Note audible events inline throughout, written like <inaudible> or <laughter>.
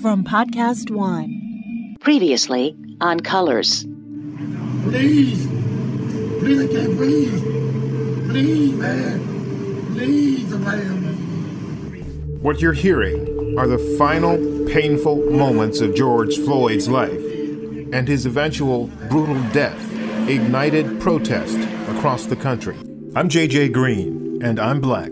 from Podcast One. Previously on Colors. Please. Please, I can't breathe. Please, man. Please, man. What you're hearing are the final painful moments of George Floyd's life, and his eventual brutal death ignited protest across the country. I'm JJ Green, and I'm black.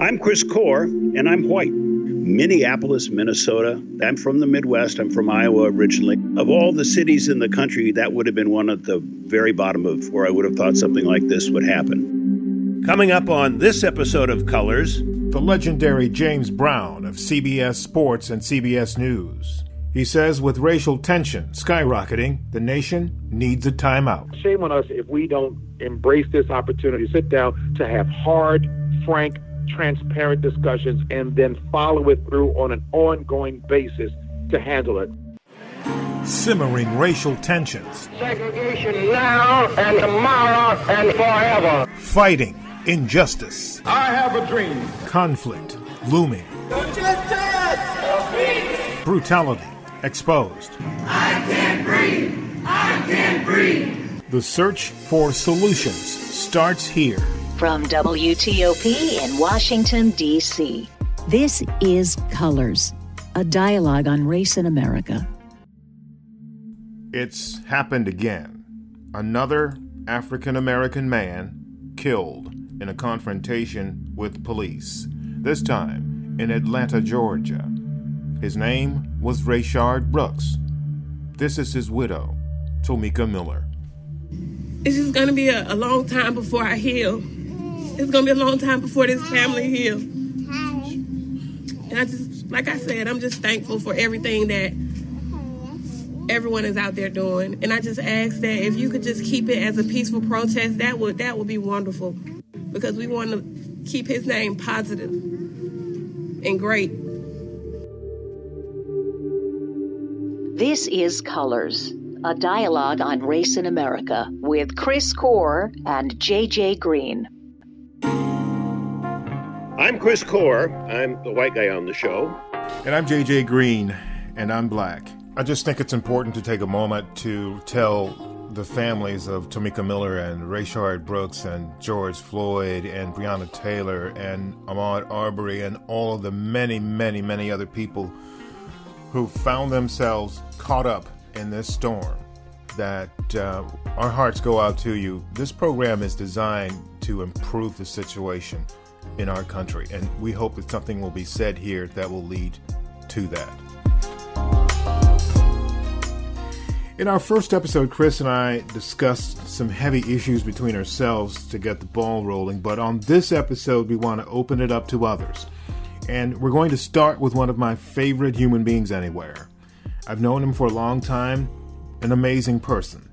I'm Chris Core, and I'm white. Minneapolis, Minnesota. I'm from the Midwest. I'm from Iowa originally. Of all the cities in the country, that would have been one at the very bottom of where I would have thought something like this would happen. Coming up on this episode of Colors, the legendary James Brown of CBS Sports and CBS News. He says with racial tension skyrocketing, the nation needs a timeout. Shame on us if we don't embrace this opportunity, sit down to have hard, frank, transparent discussions and then follow it through on an ongoing basis to handle it. Simmering racial tensions. Segregation now and tomorrow and forever. Fighting injustice. I have a dream. Conflict looming. Justice! Brutality exposed. I can't breathe. I can't breathe. The search for solutions starts here. From WTOP in Washington, D.C. This is Colors, a dialogue on race in America. It's happened again. Another African American man killed in a confrontation with police, this time in Atlanta, Georgia. His name was Rayshard Brooks. This is his widow, Tomika Miller. It's just gonna be a, a long time before I heal. It's gonna be a long time before this family heal. And I just, like I said, I'm just thankful for everything that everyone is out there doing. And I just ask that if you could just keep it as a peaceful protest, that would that would be wonderful. Because we want to keep his name positive and great. This is Colors, a dialogue on race in America with Chris Core and JJ Green. I'm Chris Core. I'm the white guy on the show. And I'm JJ Green, and I'm black. I just think it's important to take a moment to tell the families of Tomika Miller and Rayshard Brooks and George Floyd and Breonna Taylor and Ahmaud Arbery and all of the many, many, many other people who found themselves caught up in this storm that uh, our hearts go out to you. This program is designed to improve the situation in our country, and we hope that something will be said here that will lead to that. In our first episode, Chris and I discussed some heavy issues between ourselves to get the ball rolling, but on this episode, we want to open it up to others. And we're going to start with one of my favorite human beings anywhere. I've known him for a long time, an amazing person.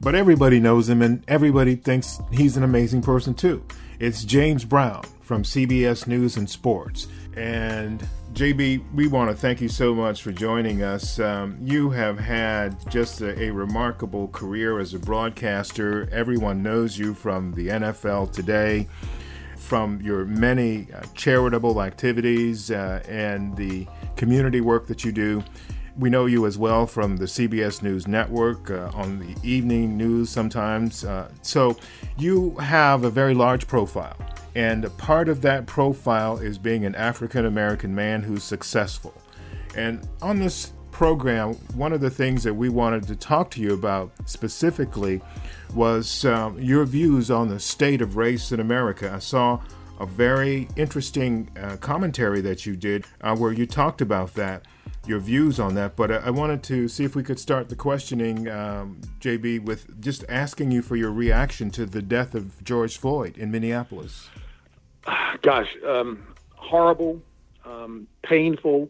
But everybody knows him, and everybody thinks he's an amazing person too. It's James Brown from CBS News and Sports. And JB, we want to thank you so much for joining us. Um, you have had just a, a, remarkable career as a broadcaster. Everyone knows you from the NFL today, from your many uh, charitable activities uh, and the community work that you do. We know you as well from the CBS News Network uh, on the evening news sometimes. Uh, so you have a very large profile. And part of that profile is being an African American man who's successful. And on this program, one of the things that we wanted to talk to you about specifically was um, your views on the state of race in America. I saw a very interesting uh, commentary that you did uh, where you talked about that, your views on that. But I, I wanted to see if we could start the questioning, um, JB, with just asking you for your reaction to the death of George Floyd in Minneapolis <sighs> gosh, um, horrible, um, painful,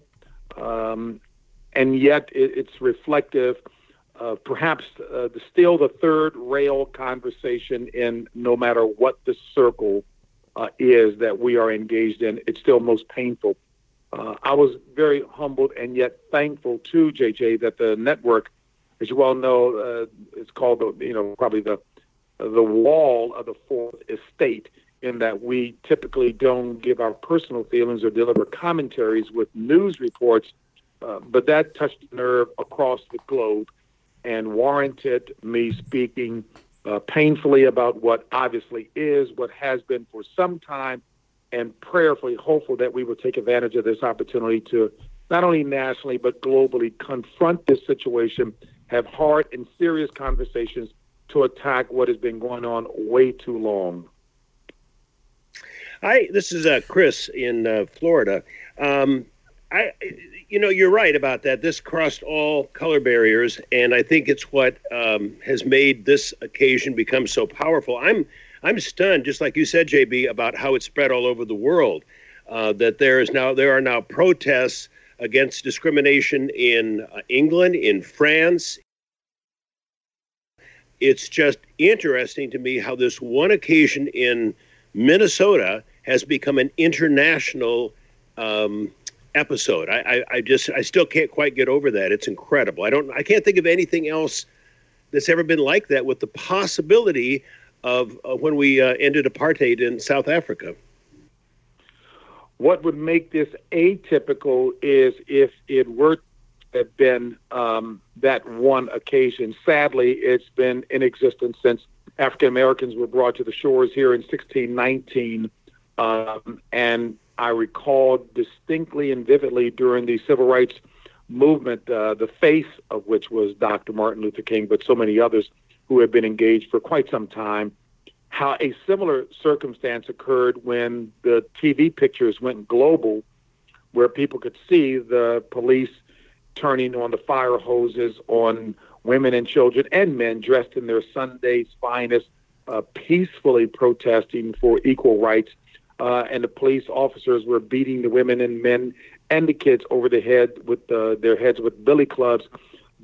um, and yet it, it's reflective of perhaps uh, the, still the third rail conversation in no matter what the circle uh, is that we are engaged in, it's still most painful. Uh, I was very humbled and yet thankful to JJ that the network, as you well know, uh, it's called the you know probably the the wall of the fourth estate in that we typically don't give our personal feelings or deliver commentaries with news reports Uh, but that touched the nerve across the globe and warranted me speaking uh, painfully about what obviously is, what has been for some time, and prayerfully hopeful that we will take advantage of this opportunity to not only nationally but globally confront this situation, have hard and serious conversations to attack what has been going on way too long. Hi, this is uh, Chris in uh, Florida. Um, I, you know, you're right about that. This crossed all color barriers, and I think it's what um, has made this occasion become so powerful. I'm, I'm stunned, just like you said, JB, about how it spread all over the world. Uh, that there is now there are now protests against discrimination in uh, England, in France. It's just interesting to me how this one occasion in Minnesota has become an international um, episode. I, I, I, just I still can't quite get over that. It's incredible. I don't I can't think of anything else that's ever been like that, with the possibility of uh, when we uh, ended apartheid in South Africa. What would make this atypical is if it were to have been um, that one occasion. Sadly, it's been in existence since African Americans were brought to the shores here in 1619. Um, and I recall distinctly and vividly during the civil rights movement, uh, the face of which was Dr. Martin Luther King, but so many others who have been engaged for quite some time, how a similar circumstance occurred when the TV pictures went global, where people could see the police turning on the fire hoses on women and children and men dressed in their Sunday's finest, uh, peacefully protesting for equal rights uh, and the police officers were beating the women and men and the kids over the head with uh, their heads with billy clubs.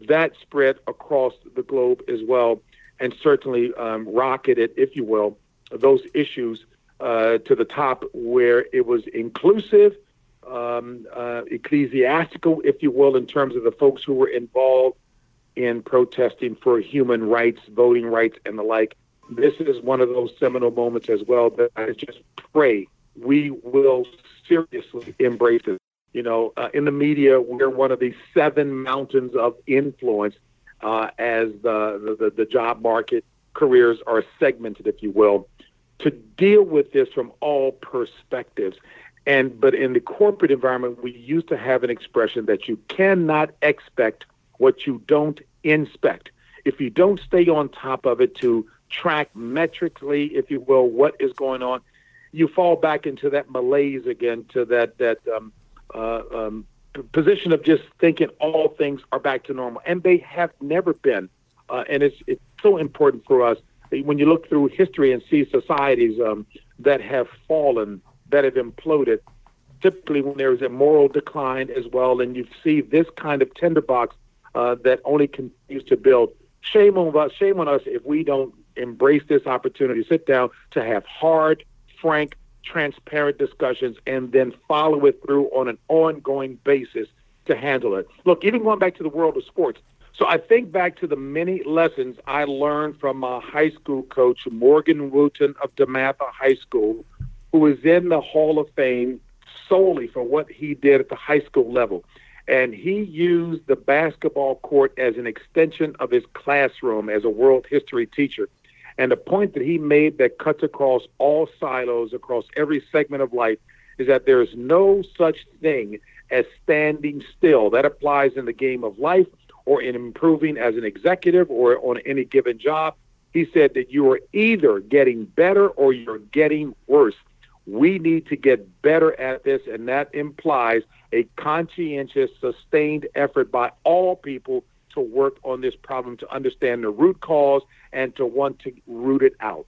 That spread across the globe as well, and certainly um, rocketed, if you will, those issues uh, to the top where it was inclusive, um, uh, ecclesiastical, if you will, in terms of the folks who were involved in protesting for human rights, voting rights, and the like this is one of those seminal moments as well that I just pray we will seriously embrace it. You know, uh, in the media, we're one of the seven mountains of influence uh, as the, the, the job market careers are segmented, if you will, to deal with this from all perspectives. And but in the corporate environment, we used to have an expression that you cannot expect what you don't inspect. If you don't stay on top of it to track metrically, if you will, what is going on, you fall back into that malaise again, to that that um, uh, um, position of just thinking all things are back to normal, and they have never been. Uh, and it's it's so important for us when you look through history and see societies um, that have fallen, that have imploded. Typically, when there is a moral decline as well, and you see this kind of tinderbox uh, that only continues to build. Shame on us. Shame on us if we don't embrace this opportunity, to sit down to have hard, frank, transparent discussions, and then follow it through on an ongoing basis to handle it. Look, even going back to the world of sports. So I think back to the many lessons I learned from my high school coach, Morgan Wootten of DeMatha High School, who is in the Hall of Fame solely for what he did at the high school level. And he used the basketball court as an extension of his classroom as a world history teacher. And the point that he made that cuts across all silos, across every segment of life, is that there is no such thing as standing still. That applies in the game of life or in improving as an executive or on any given job. He said that you are either getting better or you're getting worse. We need to get better at this, and that implies a conscientious, sustained effort by all people to work on this problem, to understand the root cause, and to want to root it out.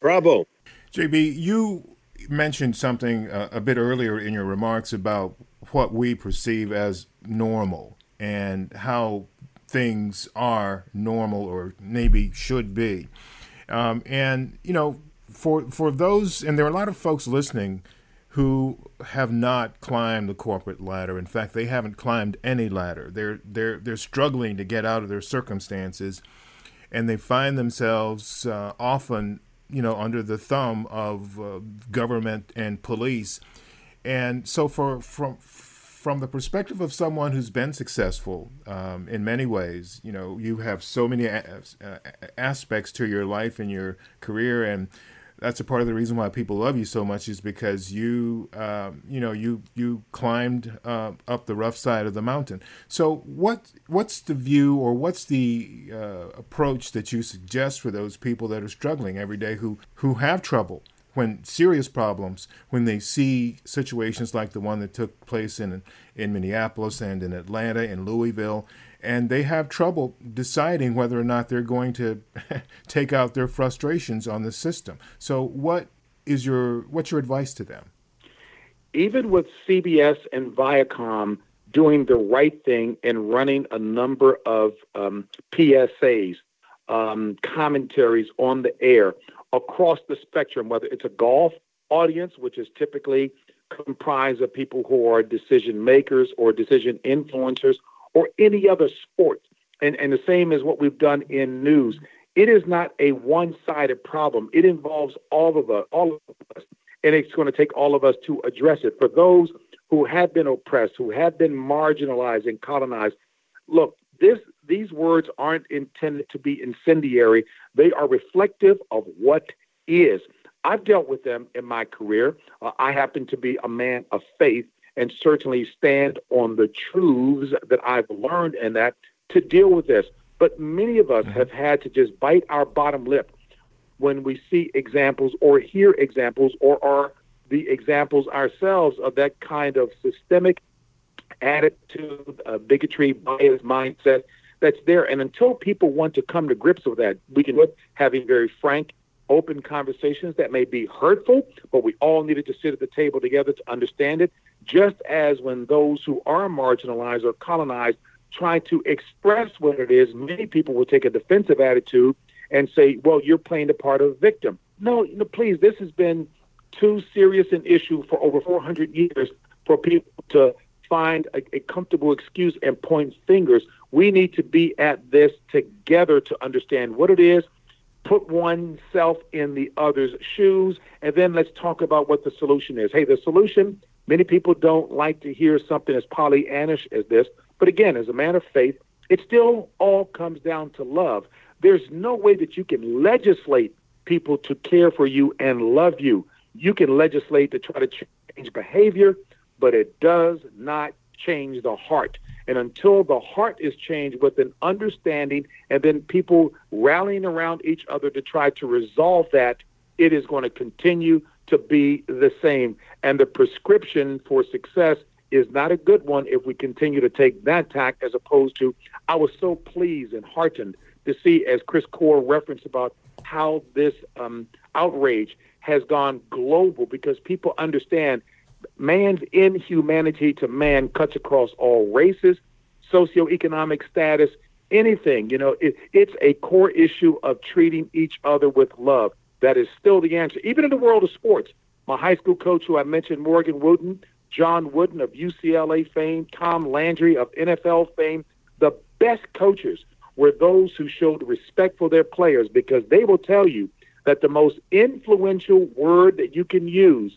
Bravo. JB, you mentioned something uh, a bit earlier in your remarks about what we perceive as normal and how things are normal or maybe should be. Um, and, you know, for, for those, and there are a lot of folks listening who have not climbed the corporate ladder. In fact, they haven't climbed any ladder. They're they're they're struggling to get out of their circumstances, and they find themselves uh, often, you know, under the thumb of uh, government and police. And so, for from from the perspective of someone who's been successful um, in many ways, you know, you have so many a- uh, aspects to your life and your career, and that's a part of the reason why people love you so much is because you, um, you know, you you climbed uh, up the rough side of the mountain. So, what what's the view or what's the uh, approach that you suggest for those people that are struggling every day who who have trouble? when serious problems, when they see situations like the one that took place in in Minneapolis and in Atlanta, in Louisville, and they have trouble deciding whether or not they're going to <laughs> take out their frustrations on the system. So, what is your what's your advice to them? Even with CBS and Viacom doing the right thing and running a number of um, PSAs, um, commentaries on the air across the spectrum, whether it's a golf audience, which is typically comprised of people who are decision makers or decision influencers, or any other sport. And, and the same as what we've done in news. It is not a one-sided problem. It involves all of us, all of us, and it's going to take all of us to address it. For those who have been oppressed, who have been marginalized and colonized, look, this these words aren't intended to be incendiary. They are reflective of what is. I've dealt with them in my career. Uh, I happen to be a man of faith and certainly stand on the truths that I've learned and that to deal with this. But many of us mm-hmm. have had to just bite our bottom lip when we see examples or hear examples or are the examples ourselves of that kind of systemic attitude, uh, bigotry, bias mindset that's there. And until people want to come to grips with that, we can look having very frank, open conversations that may be hurtful, but we all needed to sit at the table together to understand it. Just as when those who are marginalized or colonized try to express what it is, many people will take a defensive attitude and say, well, you're playing the part of a victim. No, no, please, this has been too serious an issue for over 400 years for people to find a, a comfortable excuse and point fingers. We need to be at this together to understand what it is, put oneself in the other's shoes, and then let's talk about what the solution is. Hey, the solution, many people don't like to hear something as Pollyannish as this, but again, as a man of faith, it still all comes down to love. There's no way that you can legislate people to care for you and love you. You can legislate to try to change behavior, but it does not change the heart. And until the heart is changed with an understanding and then people rallying around each other to try to resolve that, it is going to continue to be the same. And the prescription for success is not a good one if we continue to take that tack as opposed to, I was so pleased and heartened to see, as Chris Core referenced about how this um, outrage has gone global because people understand man's inhumanity to man cuts across all races, socioeconomic status, anything. You know, it, it's a core issue of treating each other with love. That is still the answer. Even in the world of sports, my high school coach, who I mentioned, Morgan Wootten, John Wooden of UCLA fame, Tom Landry of NFL fame, the best coaches were those who showed respect for their players because they will tell you that the most influential word that you can use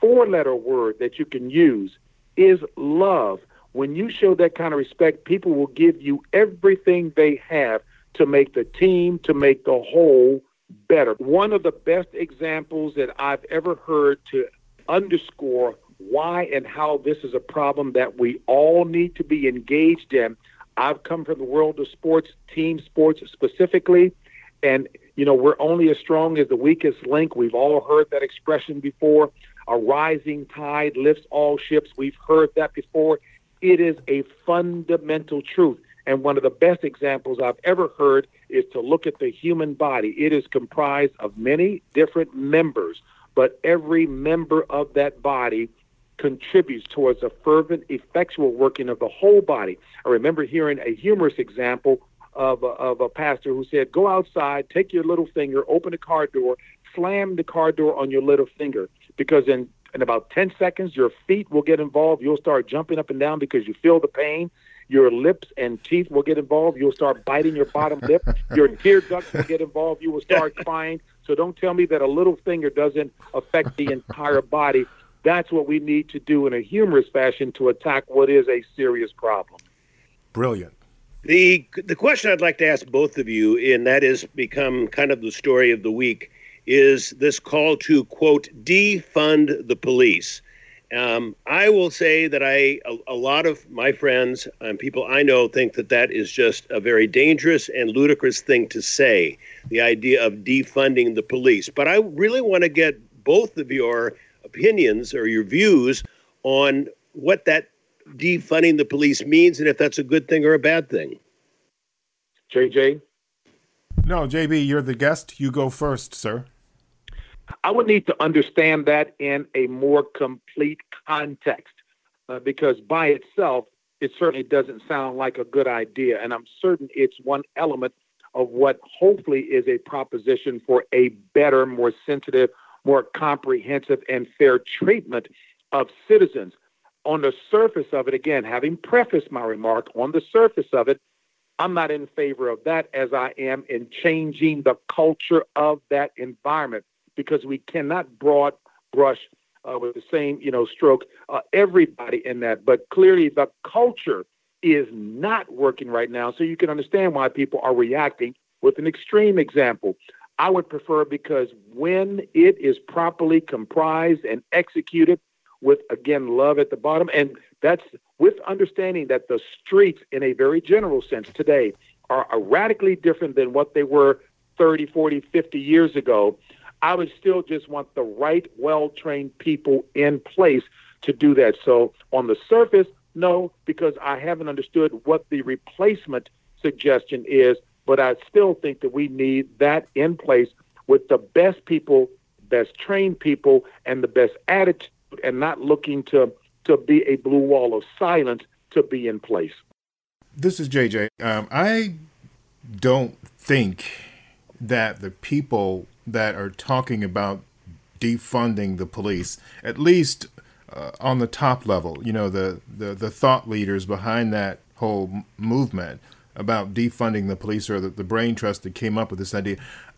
four letter word that you can use is love. When you show that kind of respect, people will give you everything they have to make the team, to make the whole better. One of the best examples that I've ever heard to underscore why and how this is a problem that we all need to be engaged in. I've come from the world of sports, team sports specifically, and you know, we're only as strong as the weakest link. We've all heard that expression before a rising tide lifts all ships. We've heard that before. It is a fundamental truth. And one of the best examples I've ever heard is to look at the human body. It is comprised of many different members, but every member of that body contributes towards a fervent, effectual working of the whole body. I remember hearing a humorous example of a, of a pastor who said, Go outside, take your little finger, open the car door, slam the car door on your little finger because in in about 10 seconds your feet will get involved. You'll start jumping up and down because you feel the pain. Your lips and teeth will get involved. You'll start biting your bottom lip. <laughs> Your tear ducts will get involved. You will start crying. So don't tell me that a little finger doesn't affect the entire body. That's what we need to do in a humorous fashion to attack what is a serious problem. Brilliant. The the question I'd like to ask both of you, and that has become kind of the story of the week, is this call to quote defund the police. Um, I will say that I a, a, lot of my friends and people I know think that that is just a very dangerous and ludicrous thing to say. The idea of defunding the police, but I really want to get both of your opinions or your views on what that defunding the police means and if that's a good thing or a bad thing. JJ? No, JB, you're the guest. You go first, sir. I would need to understand that in a more complete context uh, because by itself, it certainly doesn't sound like a good idea. And I'm certain it's one element of what hopefully is a proposition for a better, more sensitive, more comprehensive, and fair treatment of citizens. On the surface of it, again, having prefaced my remark, on the surface of it, I'm not in favor of that as I am in changing the culture of that environment because we cannot broad brush uh, with the same, you know, stroke uh, everybody in that. But clearly, the culture is not working right now, so you can understand why people are reacting with an extreme example. I would prefer because when it is properly comprised and executed with, again, love at the bottom, and that's with understanding that the streets, in a very general sense today, are radically different than what they were 30, 40, 50 years ago. I would still just want the right, well trained people in place to do that. So on the surface, no, because I haven't understood what the replacement suggestion is, but I still think that we need that in place with the best people, best trained people, and the best attitude, and not looking to to be a blue wall of silence to be in place. This is JJ. Um, I don't think that the people that are talking about defunding the police, at least uh, on the top level, you know, the, the, the thought leaders behind that whole movement about defunding the police or the, the brain trust that came up with this idea,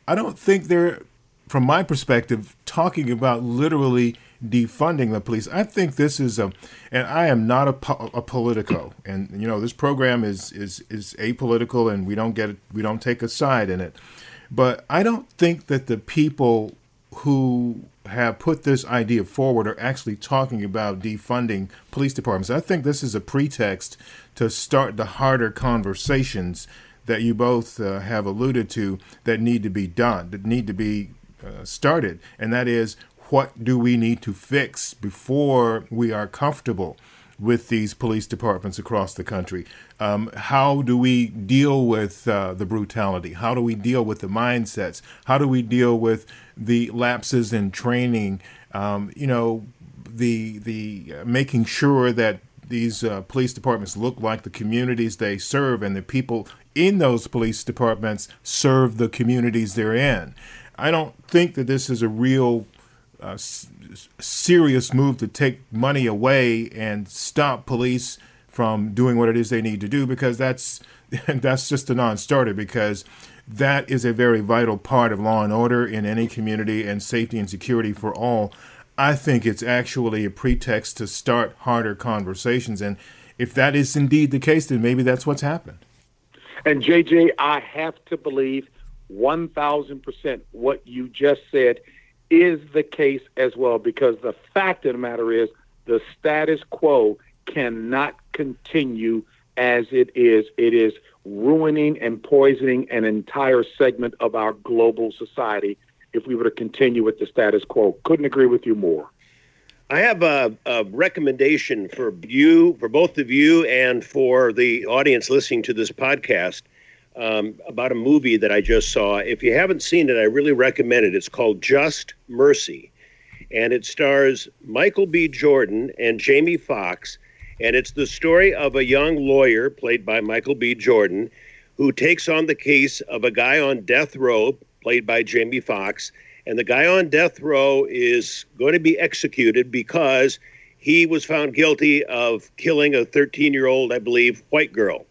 I don't think they're, from my perspective, talking about literally defunding the police. I think this is a, and I am not a, a politico, and you know this program is is is apolitical, and we don't get we don't take a side in it. But I don't think that the people who have put this idea forward are actually talking about defunding police departments. I think this is a pretext to start the harder conversations that you both uh, have alluded to that need to be done, that need to be uh, started. And that is, what do we need to fix before we are comfortable with these police departments across the country. Um, how do we deal with uh, the brutality? How do we deal with the mindsets? How do we deal with the lapses in training? Um, you know, the the uh, making sure that these uh, police departments look like the communities they serve, and the people in those police departments serve the communities they're in. I don't think that this is a real uh, serious move to take money away and stop police from doing what it is they need to do because that's <laughs> that's just a non-starter because that is a very vital part of law and order in any community and safety and security for all. I think it's actually a pretext to start harder conversations and if that is indeed the case then maybe that's what's happened. And JJ, I have to believe 1000% what you just said is the case as well because the fact of the matter is the status quo cannot continue as it is. It is ruining and poisoning an entire segment of our global society if we were to continue with the status quo. Couldn't agree with you more. I have a, a, recommendation for you, for both of you, and for the audience listening to this podcast um, about a movie that I just saw. If you haven't seen it, I really recommend it. It's called Just Mercy, and it stars Michael B. Jordan and Jamie Foxx. And it's the story of a young lawyer, played by Michael B. Jordan, who takes on the case of a guy on death row, played by Jamie Foxx. And the guy on death row is going to be executed because he was found guilty of killing a 13 year old, I believe, white girl.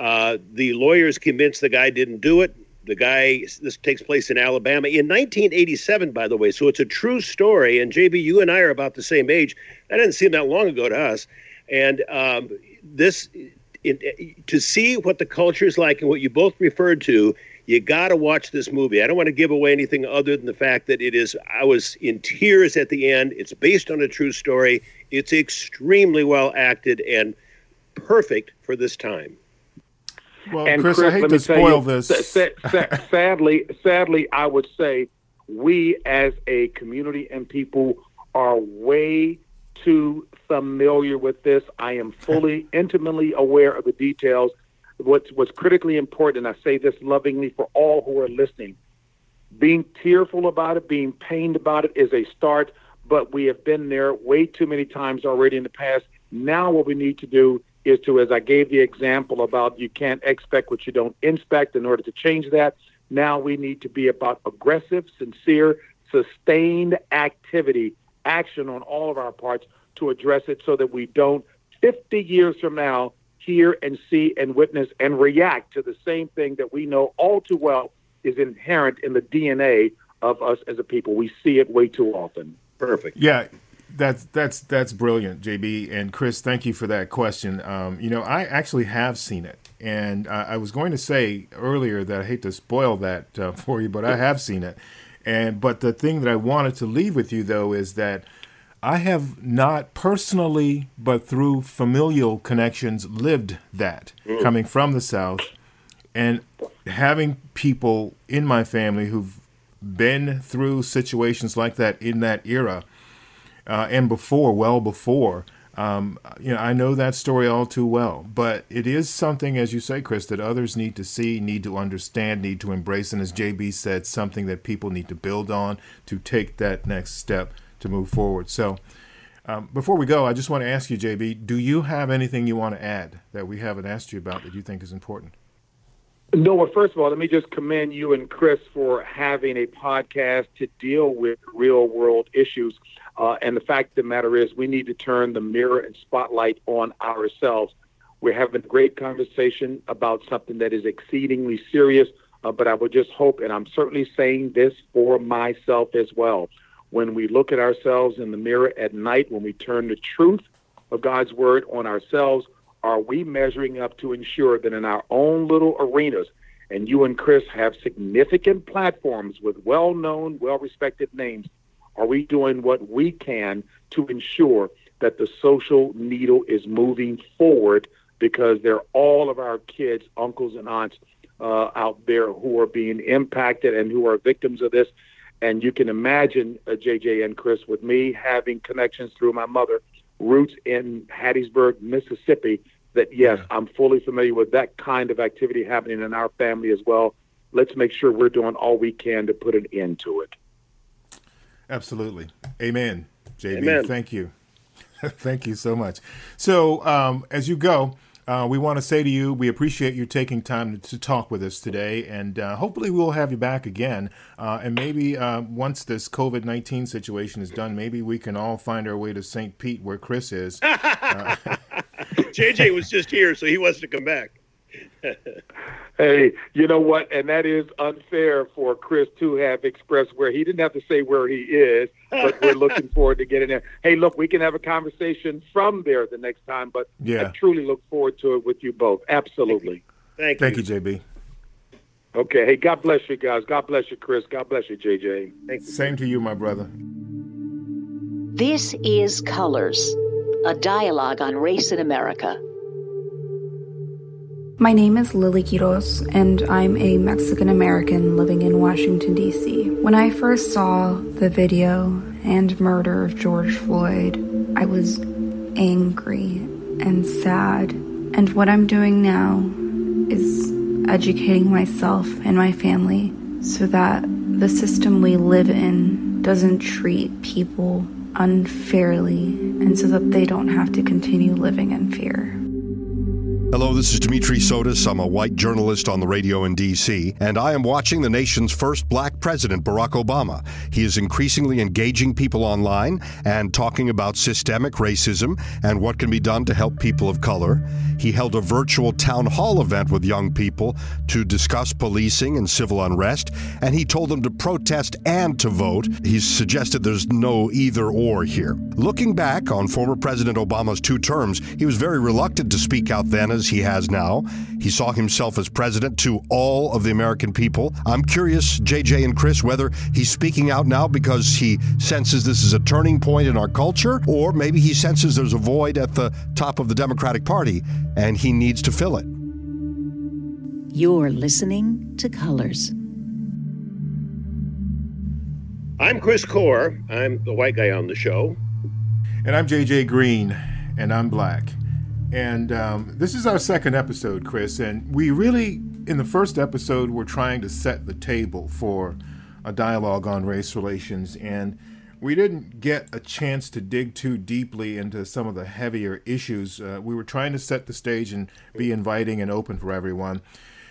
Uh, the lawyers convinced the guy didn't do it. the guy, this takes place in Alabama in 1987, by the way. So it's a true story. And JB, you and I are about the same age. That didn't seem that long ago to us. And um, this, to see what the culture is like and what you both referred to, you got to watch this movie. I don't want to give away anything other than the fact that it is, I was in tears at the end. It's based on a true story. It's extremely well acted and perfect for this time. Well, and Chris, Chris I hate to spoil you, this. sa- sa- <laughs> sadly, sadly, I would say we as a community and people are way too familiar with this. I am fully, <laughs> intimately aware of the details. What's what's critically important, and I say this lovingly for all who are listening, being tearful about it, being pained about it is a start, but we have been there way too many times already in the past. Now, what we need to do is to, as I gave the example about you can't expect what you don't inspect in order to change that. Now we need to be about aggressive, sincere, sustained activity, action on all of our parts to address it so that we don't 50 years from now hear and see and witness and react to the same thing that we know all too well is inherent in the DNA of us as a people. We see it way too often. Perfect. Yeah, that's that's that's brilliant, JB and Chris. Thank you for that question. Um, you know, I actually have seen it, and uh, I was going to say earlier that I hate to spoil that uh, <laughs> for you, but I have seen it. And but the thing that I wanted to leave with you though is that I have not personally, but through familial connections, lived that coming from the South and having people in my family who've been through situations like that in that era uh, and before, well before. Um, you know, I know that story all too well, but it is something, as you say, Chris, that others need to see, need to understand, need to embrace, and as JB said, something that people need to build on to take that next step to move forward. So, um, before we go, I just want to ask you, JB, do you have anything you want to add that we haven't asked you about that you think is important? No, well, first of all, let me just commend you and Chris for having a podcast to deal with real world issues. Uh, and the fact of the matter is, we need to turn the mirror and spotlight on ourselves. We're having a great conversation about something that is exceedingly serious, uh, but I would just hope, and I'm certainly saying this for myself as well, when we look at ourselves in the mirror at night, when we turn the truth of God's word on ourselves, are we measuring up to ensure that in our own little arenas, and you and Chris have significant platforms with well known, well respected names, are we doing what we can to ensure that the social needle is moving forward because they're all of our kids, uncles, and aunts uh, out there who are being impacted and who are victims of this? And you can imagine, uh, JJ and Chris, with me having connections through my mother, roots in Hattiesburg, Mississippi, that yes, yeah. I'm fully familiar with that kind of activity happening in our family as well. Let's make sure we're doing all we can to put an end to it. Absolutely. Amen. JB, Amen. thank you. <laughs> thank you so much. So, um, as you go, uh, we want to say to you, we appreciate you taking time to, talk with us today, and uh, hopefully we'll have you back again. Uh, and maybe uh, once this COVID nineteen situation is done, maybe we can all find our way to St. Pete, where Chris is. <laughs> JJ was just here, so he wants to come back. <laughs> hey, you know what? And that is unfair for Chris to have expressed where he didn't have to say where he is, but we're <laughs> looking forward to getting there. Hey, look, we can have a conversation from there the next time, but yeah. I truly look forward to it with you both. Absolutely. Thank you. Thank you, JB. Okay. Hey, God bless you guys. God bless you, Chris. God bless you, JJ. Thank you. Same to you, my brother. This is Colors, a dialogue on race in America. My name is Lily Quiros, and I'm a Mexican American living in Washington, D.C. When I first saw the video and murder of George Floyd, I was angry and sad. And what I'm doing now is educating myself and my family so that the system we live in doesn't treat people unfairly and so that they don't have to continue living in fear. Hello, this is Dimitri Sotis. I'm a white journalist on the radio in D.C., and I am watching the nation's first black president, Barack Obama. He is increasingly engaging people online and talking about systemic racism and what can be done to help people of color. He held a virtual town hall event with young people to discuss policing and civil unrest, and he told them to protest and to vote. He suggested there's no either or here. Looking back on former President Obama's two terms, he was very reluctant to speak out then as he has now. He saw himself as president to all of the American people. I'm curious, JJ and Chris, whether he's speaking out now because he senses this is a turning point in our culture, or maybe he senses there's a void at the top of the Democratic Party and he needs to fill it. You're listening to Colors. I'm Chris Core. I'm the white guy on the show. And I'm JJ Green, and I'm black. And um, this is our second episode, Chris. And we really, in the first episode, were trying to set the table for a dialogue on race relations. And we didn't get a chance to dig too deeply into some of the heavier issues. Uh, we were trying to set the stage and be inviting and open for everyone.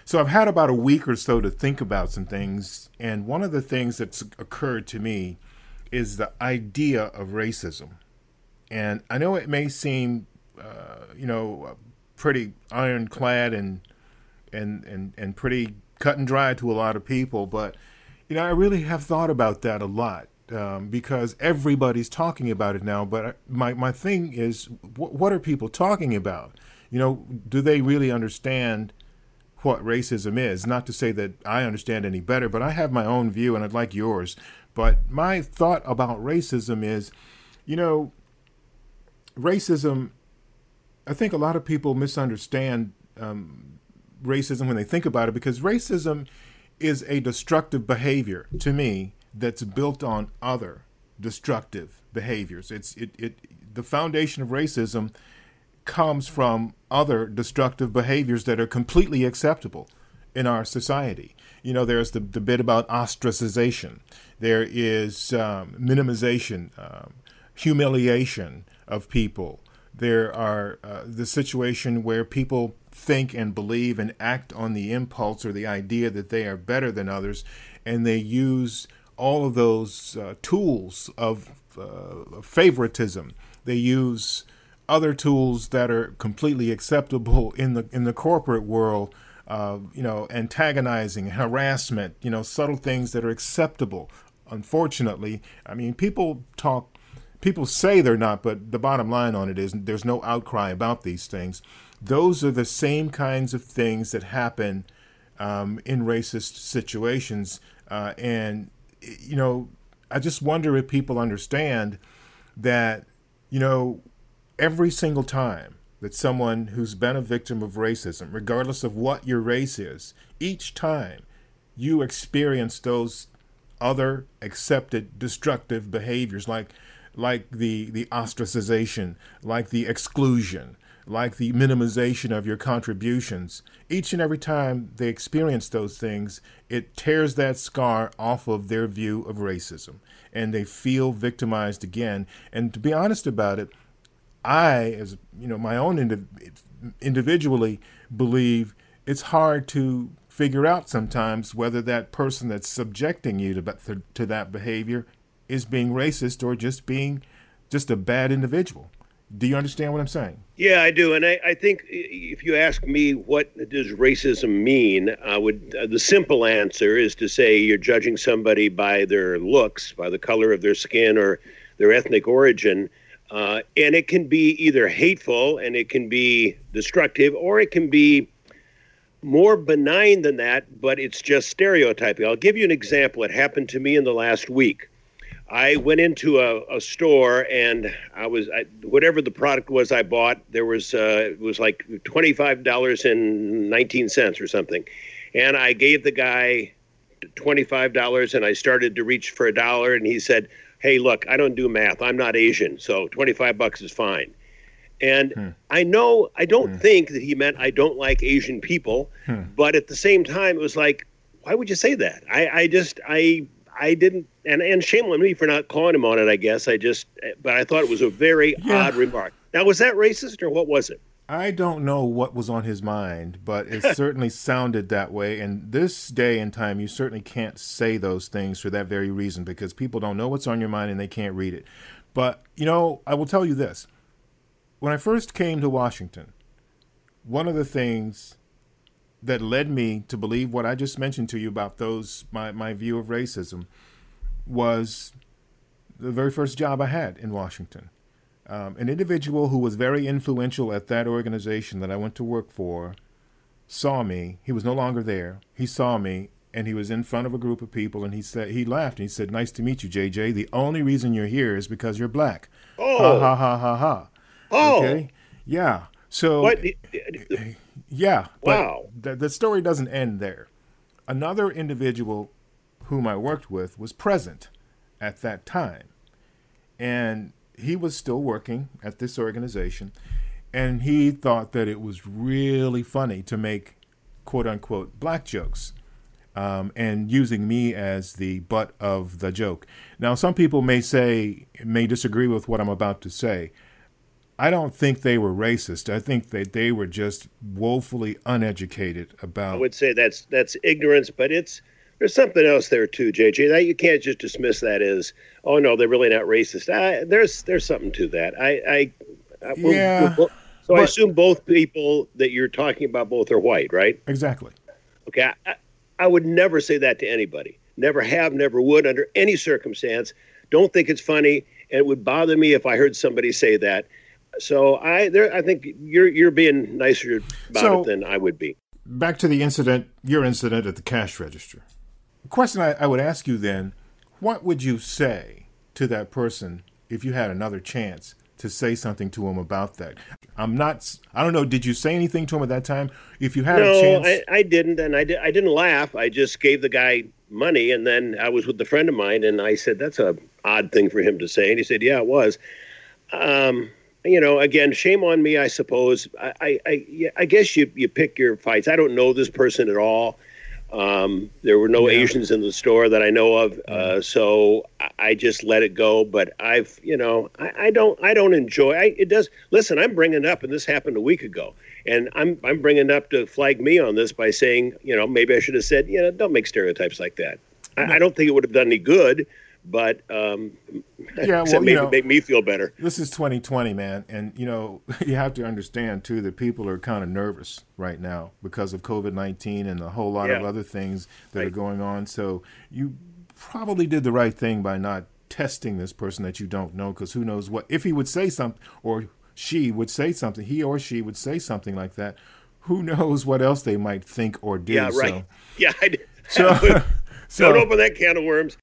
So I've had about a week or so to think about some things. And one of the things that's occurred to me is the idea of racism. And I know it may seem uh, you know, pretty ironclad and and and and pretty cut and dry to a lot of people. But you know, I really have thought about that a lot um, because everybody's talking about it now. But my my thing is, wh- what are people talking about? You know, do they really understand? what racism is. Not to say that I understand any better, but I have my own view and I'd like yours. But my thought about racism is, you know, racism I think a lot of people misunderstand um, racism when they think about it because racism is a destructive behavior to me that's built on other destructive behaviors. It's it, it the foundation of racism comes from other destructive behaviors that are completely acceptable in our society. You know, there's the, the bit about ostracization. There is um, minimization, um, humiliation of people, there are uh, the situation where people think and believe and act on the impulse or the idea that they are better than others, and they use all of those uh, tools of uh, favoritism. They use other tools that are completely acceptable in the in the corporate world. Uh, you know, antagonizing, harassment. You know, subtle things that are acceptable. Unfortunately, I mean, people talk people say they're not, but the bottom line on it is there's no outcry about these things. Those are the same kinds of things that happen um, in racist situations. Uh, and, you know, I just wonder if people understand that, you know, every single time that someone who's been a victim of racism, regardless of what your race is, each time you experience those other accepted destructive behaviors like like the, the ostracization, like the exclusion, like the minimization of your contributions. Each and every time they experience those things, it tears that scar off of their view of racism and they feel victimized again. And to be honest about it, I, as you know, my own indiv- individually believe it's hard to figure out sometimes whether that person that's subjecting you to, to that behavior is being racist or just being just a bad individual. Do you understand what I'm saying? Yeah, I do, and I, I think if you ask me what does racism mean, I would uh, the simple answer is to say you're judging somebody by their looks, by the color of their skin, or their ethnic origin, uh, and it can be either hateful and it can be destructive, or it can be more benign than that, but it's just stereotyping. I'll give you an example. It happened to me in the last week. I went into a, a store and I was I, whatever the product was I bought. There was uh, it was like twenty five dollars and nineteen cents or something, and I gave the guy twenty five dollars and I started to reach for a dollar and he said, "Hey, look, I don't do math. I'm not Asian, so twenty five bucks is fine." And hmm. I know I don't hmm. think that he meant I don't like Asian people, hmm. but at the same time, it was like, why would you say that? I, I just I I didn't, and and shame on me for not calling him on it. I guess I just, but I thought it was a very yeah. odd remark. Now, was that racist or what was it? I don't know what was on his mind, but it <laughs> certainly sounded that way. And this day and time, you certainly can't say those things for that very reason because people don't know what's on your mind and they can't read it. But, you know, I will tell you this. When I first came to Washington, one of the things that led me to believe what I just mentioned to you about those my, my view of racism was the very first job I had in Washington. Um, an individual who was very influential at that organization that I went to work for saw me. He was no longer there. He saw me and he was in front of a group of people and he said he laughed and he said, "Nice to meet you, JJ. The only reason you're here is because you're black." Oh. Ha ha ha ha ha. Oh. Okay. Yeah. So What? Yeah. But Wow. The, the story doesn't end there. Another individual whom I worked with was present at that time. And he was still working at this organization. And he thought that it was really funny to make quote unquote black jokes. Um, and using me as the butt of the joke. Now, some people may say, may disagree with what I'm about to say. I don't think they were racist. I think that they were just woefully uneducated about. I would say that's that's ignorance, but it's there's something else there too, JJ. That you can't just dismiss that as oh no, they're really not racist. I, there's there's something to that. I, I, I we'll- Yeah, we'll- so I assume both people that you're talking about both are white, right? Exactly. Okay, I, I- I would never say that to anybody. Never have, never would, under any circumstance. Don't think it's funny, and it would bother me if I heard somebody say that. So I, there, I think you're you're being nicer about So- it than I would be. Back to the incident, your incident at the cash register. The question I, I would ask you then what would you say to that person if you had another chance to say something to him about that? I'm not, I don't know, did you say anything to him at that time? If you had a no, chance. I, I didn't, and I did. I didn't laugh. I just gave the guy money, and then I was with a friend of mine, and I said, "That's a odd thing for him to say," and he said, "Yeah, it was." Um, you know, again, shame on me, I suppose. I, I, I, I guess you you pick your fights. I don't know this person at all. Um, there were no Asians in the store that I know of, uh, so I, just let it go. But I've, you know, I, I don't, I don't enjoy. I, it does. Listen, I'm bringing it up, and this happened a week ago, and I'm, I'm bringing it up to flag me on this by saying, you know, maybe I should have said, you know, don't make stereotypes like that. I, I don't think it would have done any good, but um, <laughs> Yeah, well, you know- make me feel better. This is 2020, man, and you know <laughs> you have to understand too that people are kind of nervous right now because of COVID-19 and a whole lot of other things that are going on. So you probably did the right thing by not testing this person that you don't know, because who knows what if he would say something or she would say something, he or she would say something like that. Who <laughs> knows what else they might think or do? Yeah, right. So, Yeah, I, did. So- don't so- open that can of worms.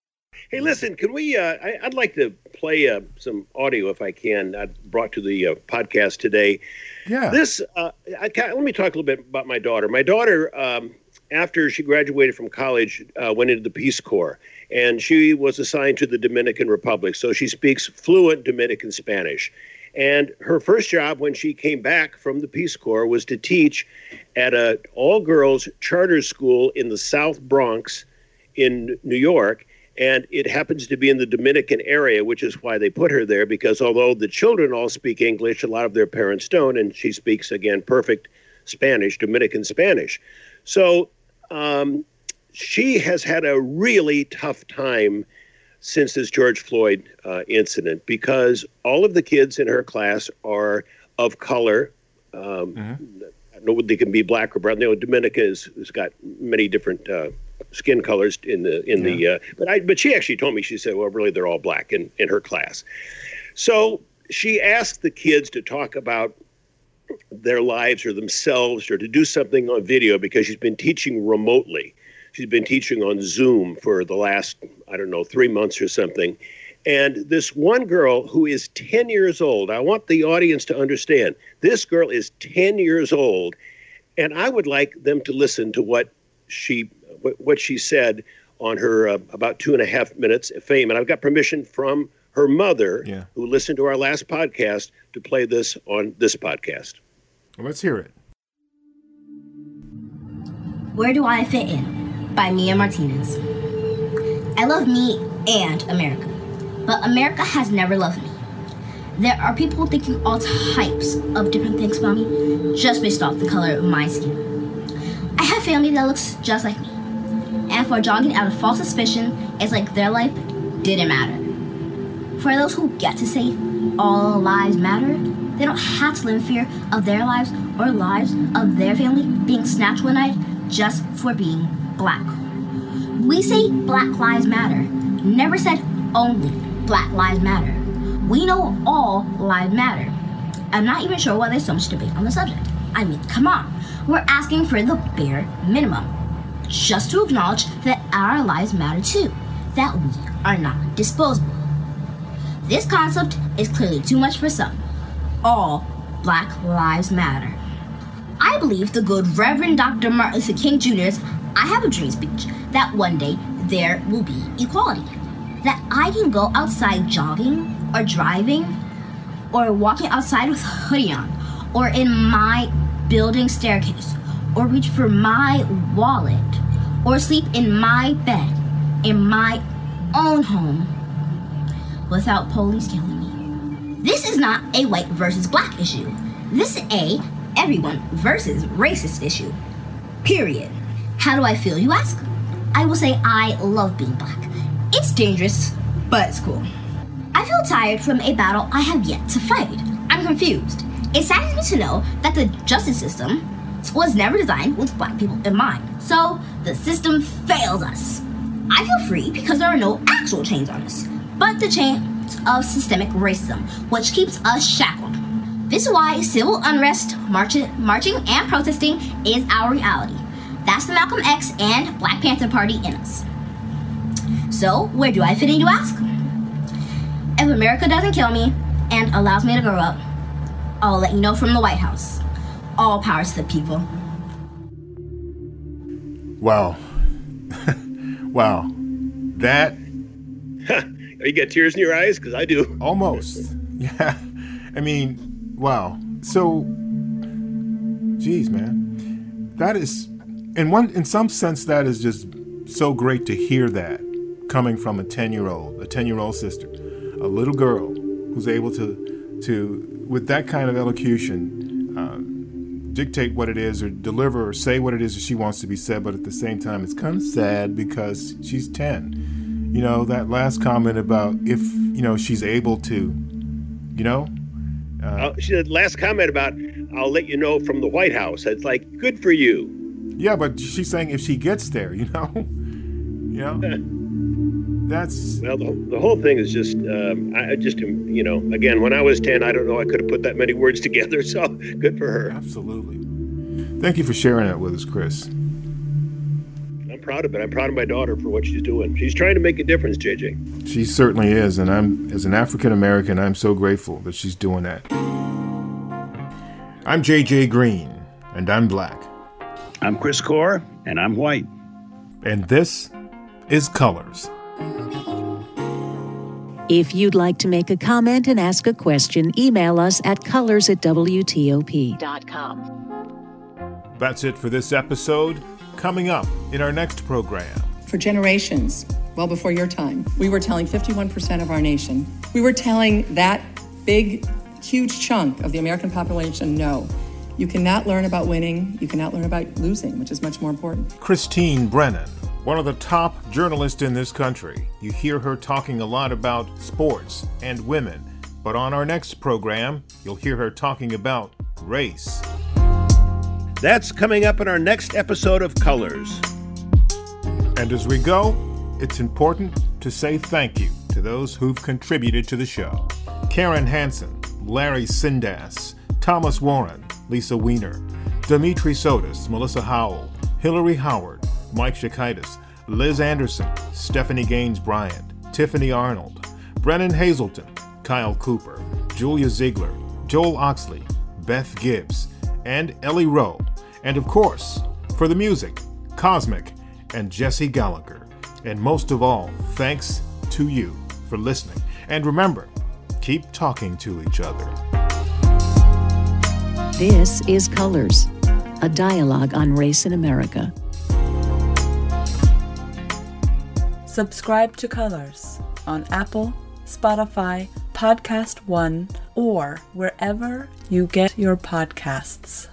Hey, listen, can we? Uh, I, I'd like to play uh, some audio if I can. I brought to the uh, podcast today. Yeah. This. Uh, I, let me talk a little bit about my daughter. My daughter, um, after she graduated from college, uh, went into the Peace Corps, and she was assigned to the Dominican Republic. So she speaks fluent Dominican Spanish. And her first job when she came back from the Peace Corps was to teach at a all-girls charter school in the South Bronx in New York. And it happens to be in the Dominican area, which is why they put her there, because although the children all speak English, a lot of their parents don't, and she speaks, again, perfect Spanish, Dominican Spanish. So um, she has had a really tough time since this George Floyd uh, incident because all of the kids in her class are of color. Um, no, they can be black or brown. You know, Dominica has, has got many different uh, skin colors in the in the. Uh, but I but she actually told me she said, well, really, they're all black in in her class. So she asked the kids to talk about their lives or themselves or to do something on video because she's been teaching remotely. She's been teaching on Zoom for the last, I don't know, three months or something. And this one girl who is 10 years old, I want the audience to understand this girl is 10 years old. And I would like them to listen to what she what, what she said on her uh, about two and a half minutes of fame. And I've got permission from her mother, Yeah. who listened to our last podcast, to play this on this podcast. Well, let's hear it. Where Do I Fit In? by Mia Martinez. I love me and America, but America has never loved me. There are people thinking all types of different things about me just based off the color of my skin. I have family that looks just like me. And for jogging out of false suspicion, it's like their life didn't matter. For those who get to say all lives matter, they don't have to live in fear of their lives or lives of their family being snatched one night just for being black. We say Black Lives Matter, never said only Black Lives Matter. We know all lives matter. I'm not even sure why there's so much debate on the subject. I mean, come on. We're asking for the bare minimum. Just to acknowledge that our lives matter too, that we are not disposable. This concept is clearly too much for some. All Black Lives Matter. I believe the good Reverend Dr. Martin Luther King Jr.'s I Have a Dream speech that one day there will be equality. That I can go outside jogging or driving or walking outside with hoodie on or in my building staircase or reach for my wallet or sleep in my bed in my own home without police killing me. This is not a white versus black issue. This is a everyone versus racist issue. Period. How do I feel, you ask? I will say I love being black. It's dangerous, but it's cool. I feel tired from a battle I have yet to fight. I'm confused. It saddens me to know that the justice system was never designed with black people in mind. So the system fails us. I feel free because there are no actual chains on us, but the chains of systemic racism, which keeps us shackled. This is why civil unrest, marching, marching and protesting is our reality. That's the Malcolm X and Black Panther Party in us. So, where do I fit in, you ask? If America doesn't kill me and allows me to grow up, I'll let you know from the White House. All power to the people. Wow. <laughs> wow. That. <laughs> you got tears in your eyes? Because I do. Almost. <laughs> Yeah. I mean, wow. So, geez, man. That is, in one, in some sense, that is just so great to hear that coming from a 10 year old, a 10 year old sister, a little girl who's able to, to with that kind of elocution, uh, dictate what it is or deliver or say what it is that she wants to be said, but at the same time, it's kind of sad because she's 10. You know, that last comment about if, you know, she's able to, you know? Uh, she had last comment about, I'll let you know from the White House. It's like, good for you. Yeah, but she's saying if she gets there, you know? <laughs> you know? <laughs> That's well. The, the, whole thing is just, um, I just, you know, again, when I was ten, I don't know, I could have put that many words <laughs> together. So good for her. Absolutely. Thank you for sharing that with us, Chris. I'm proud of it. I'm proud of my daughter for what she's doing. She's trying to make a difference, JJ. She certainly is, and I'm, as an African American, I'm so grateful that she's doing that. I'm JJ Green, and I'm black. I'm Chris Core, and I'm white. And this is Colors. If you'd like to make a comment and ask a question, email us at colors at WTOP.com. That's it for this episode. Coming up in our next program. For generations, well before your time, we were telling 51% of our nation, we were telling that big, huge chunk of the American population no. You cannot learn about winning, you cannot learn about losing, which is much more important. Christine Brennan one of the top journalists in this country. You hear her talking a lot about sports and women, but on our next program, you'll hear her talking about race. That's coming up in our next episode of Colors. And as we go, it's important to say thank you to those who've contributed to the show Karen Hanson, Larry Sindas, Thomas Warren, Lisa Weiner, Dimitri Sotis, Melissa Howell, Hillary Howard, Mike Shakaitis, Liz Anderson, Stephanie Gaines Bryant, Tiffany Arnold, Brennan Haselton, Kyle Cooper, Julia Ziegler, Joel Oxley, Beth Gibbs, and Ellie Rowe, and of course, for the music, Cosmic and Jesse Gallagher. And most of all, thanks to you for listening. And remember, keep talking to each other. This is Colors, a dialogue on race in America. Subscribe to Colors on Apple, Spotify, Podcast One, or wherever you get your podcasts.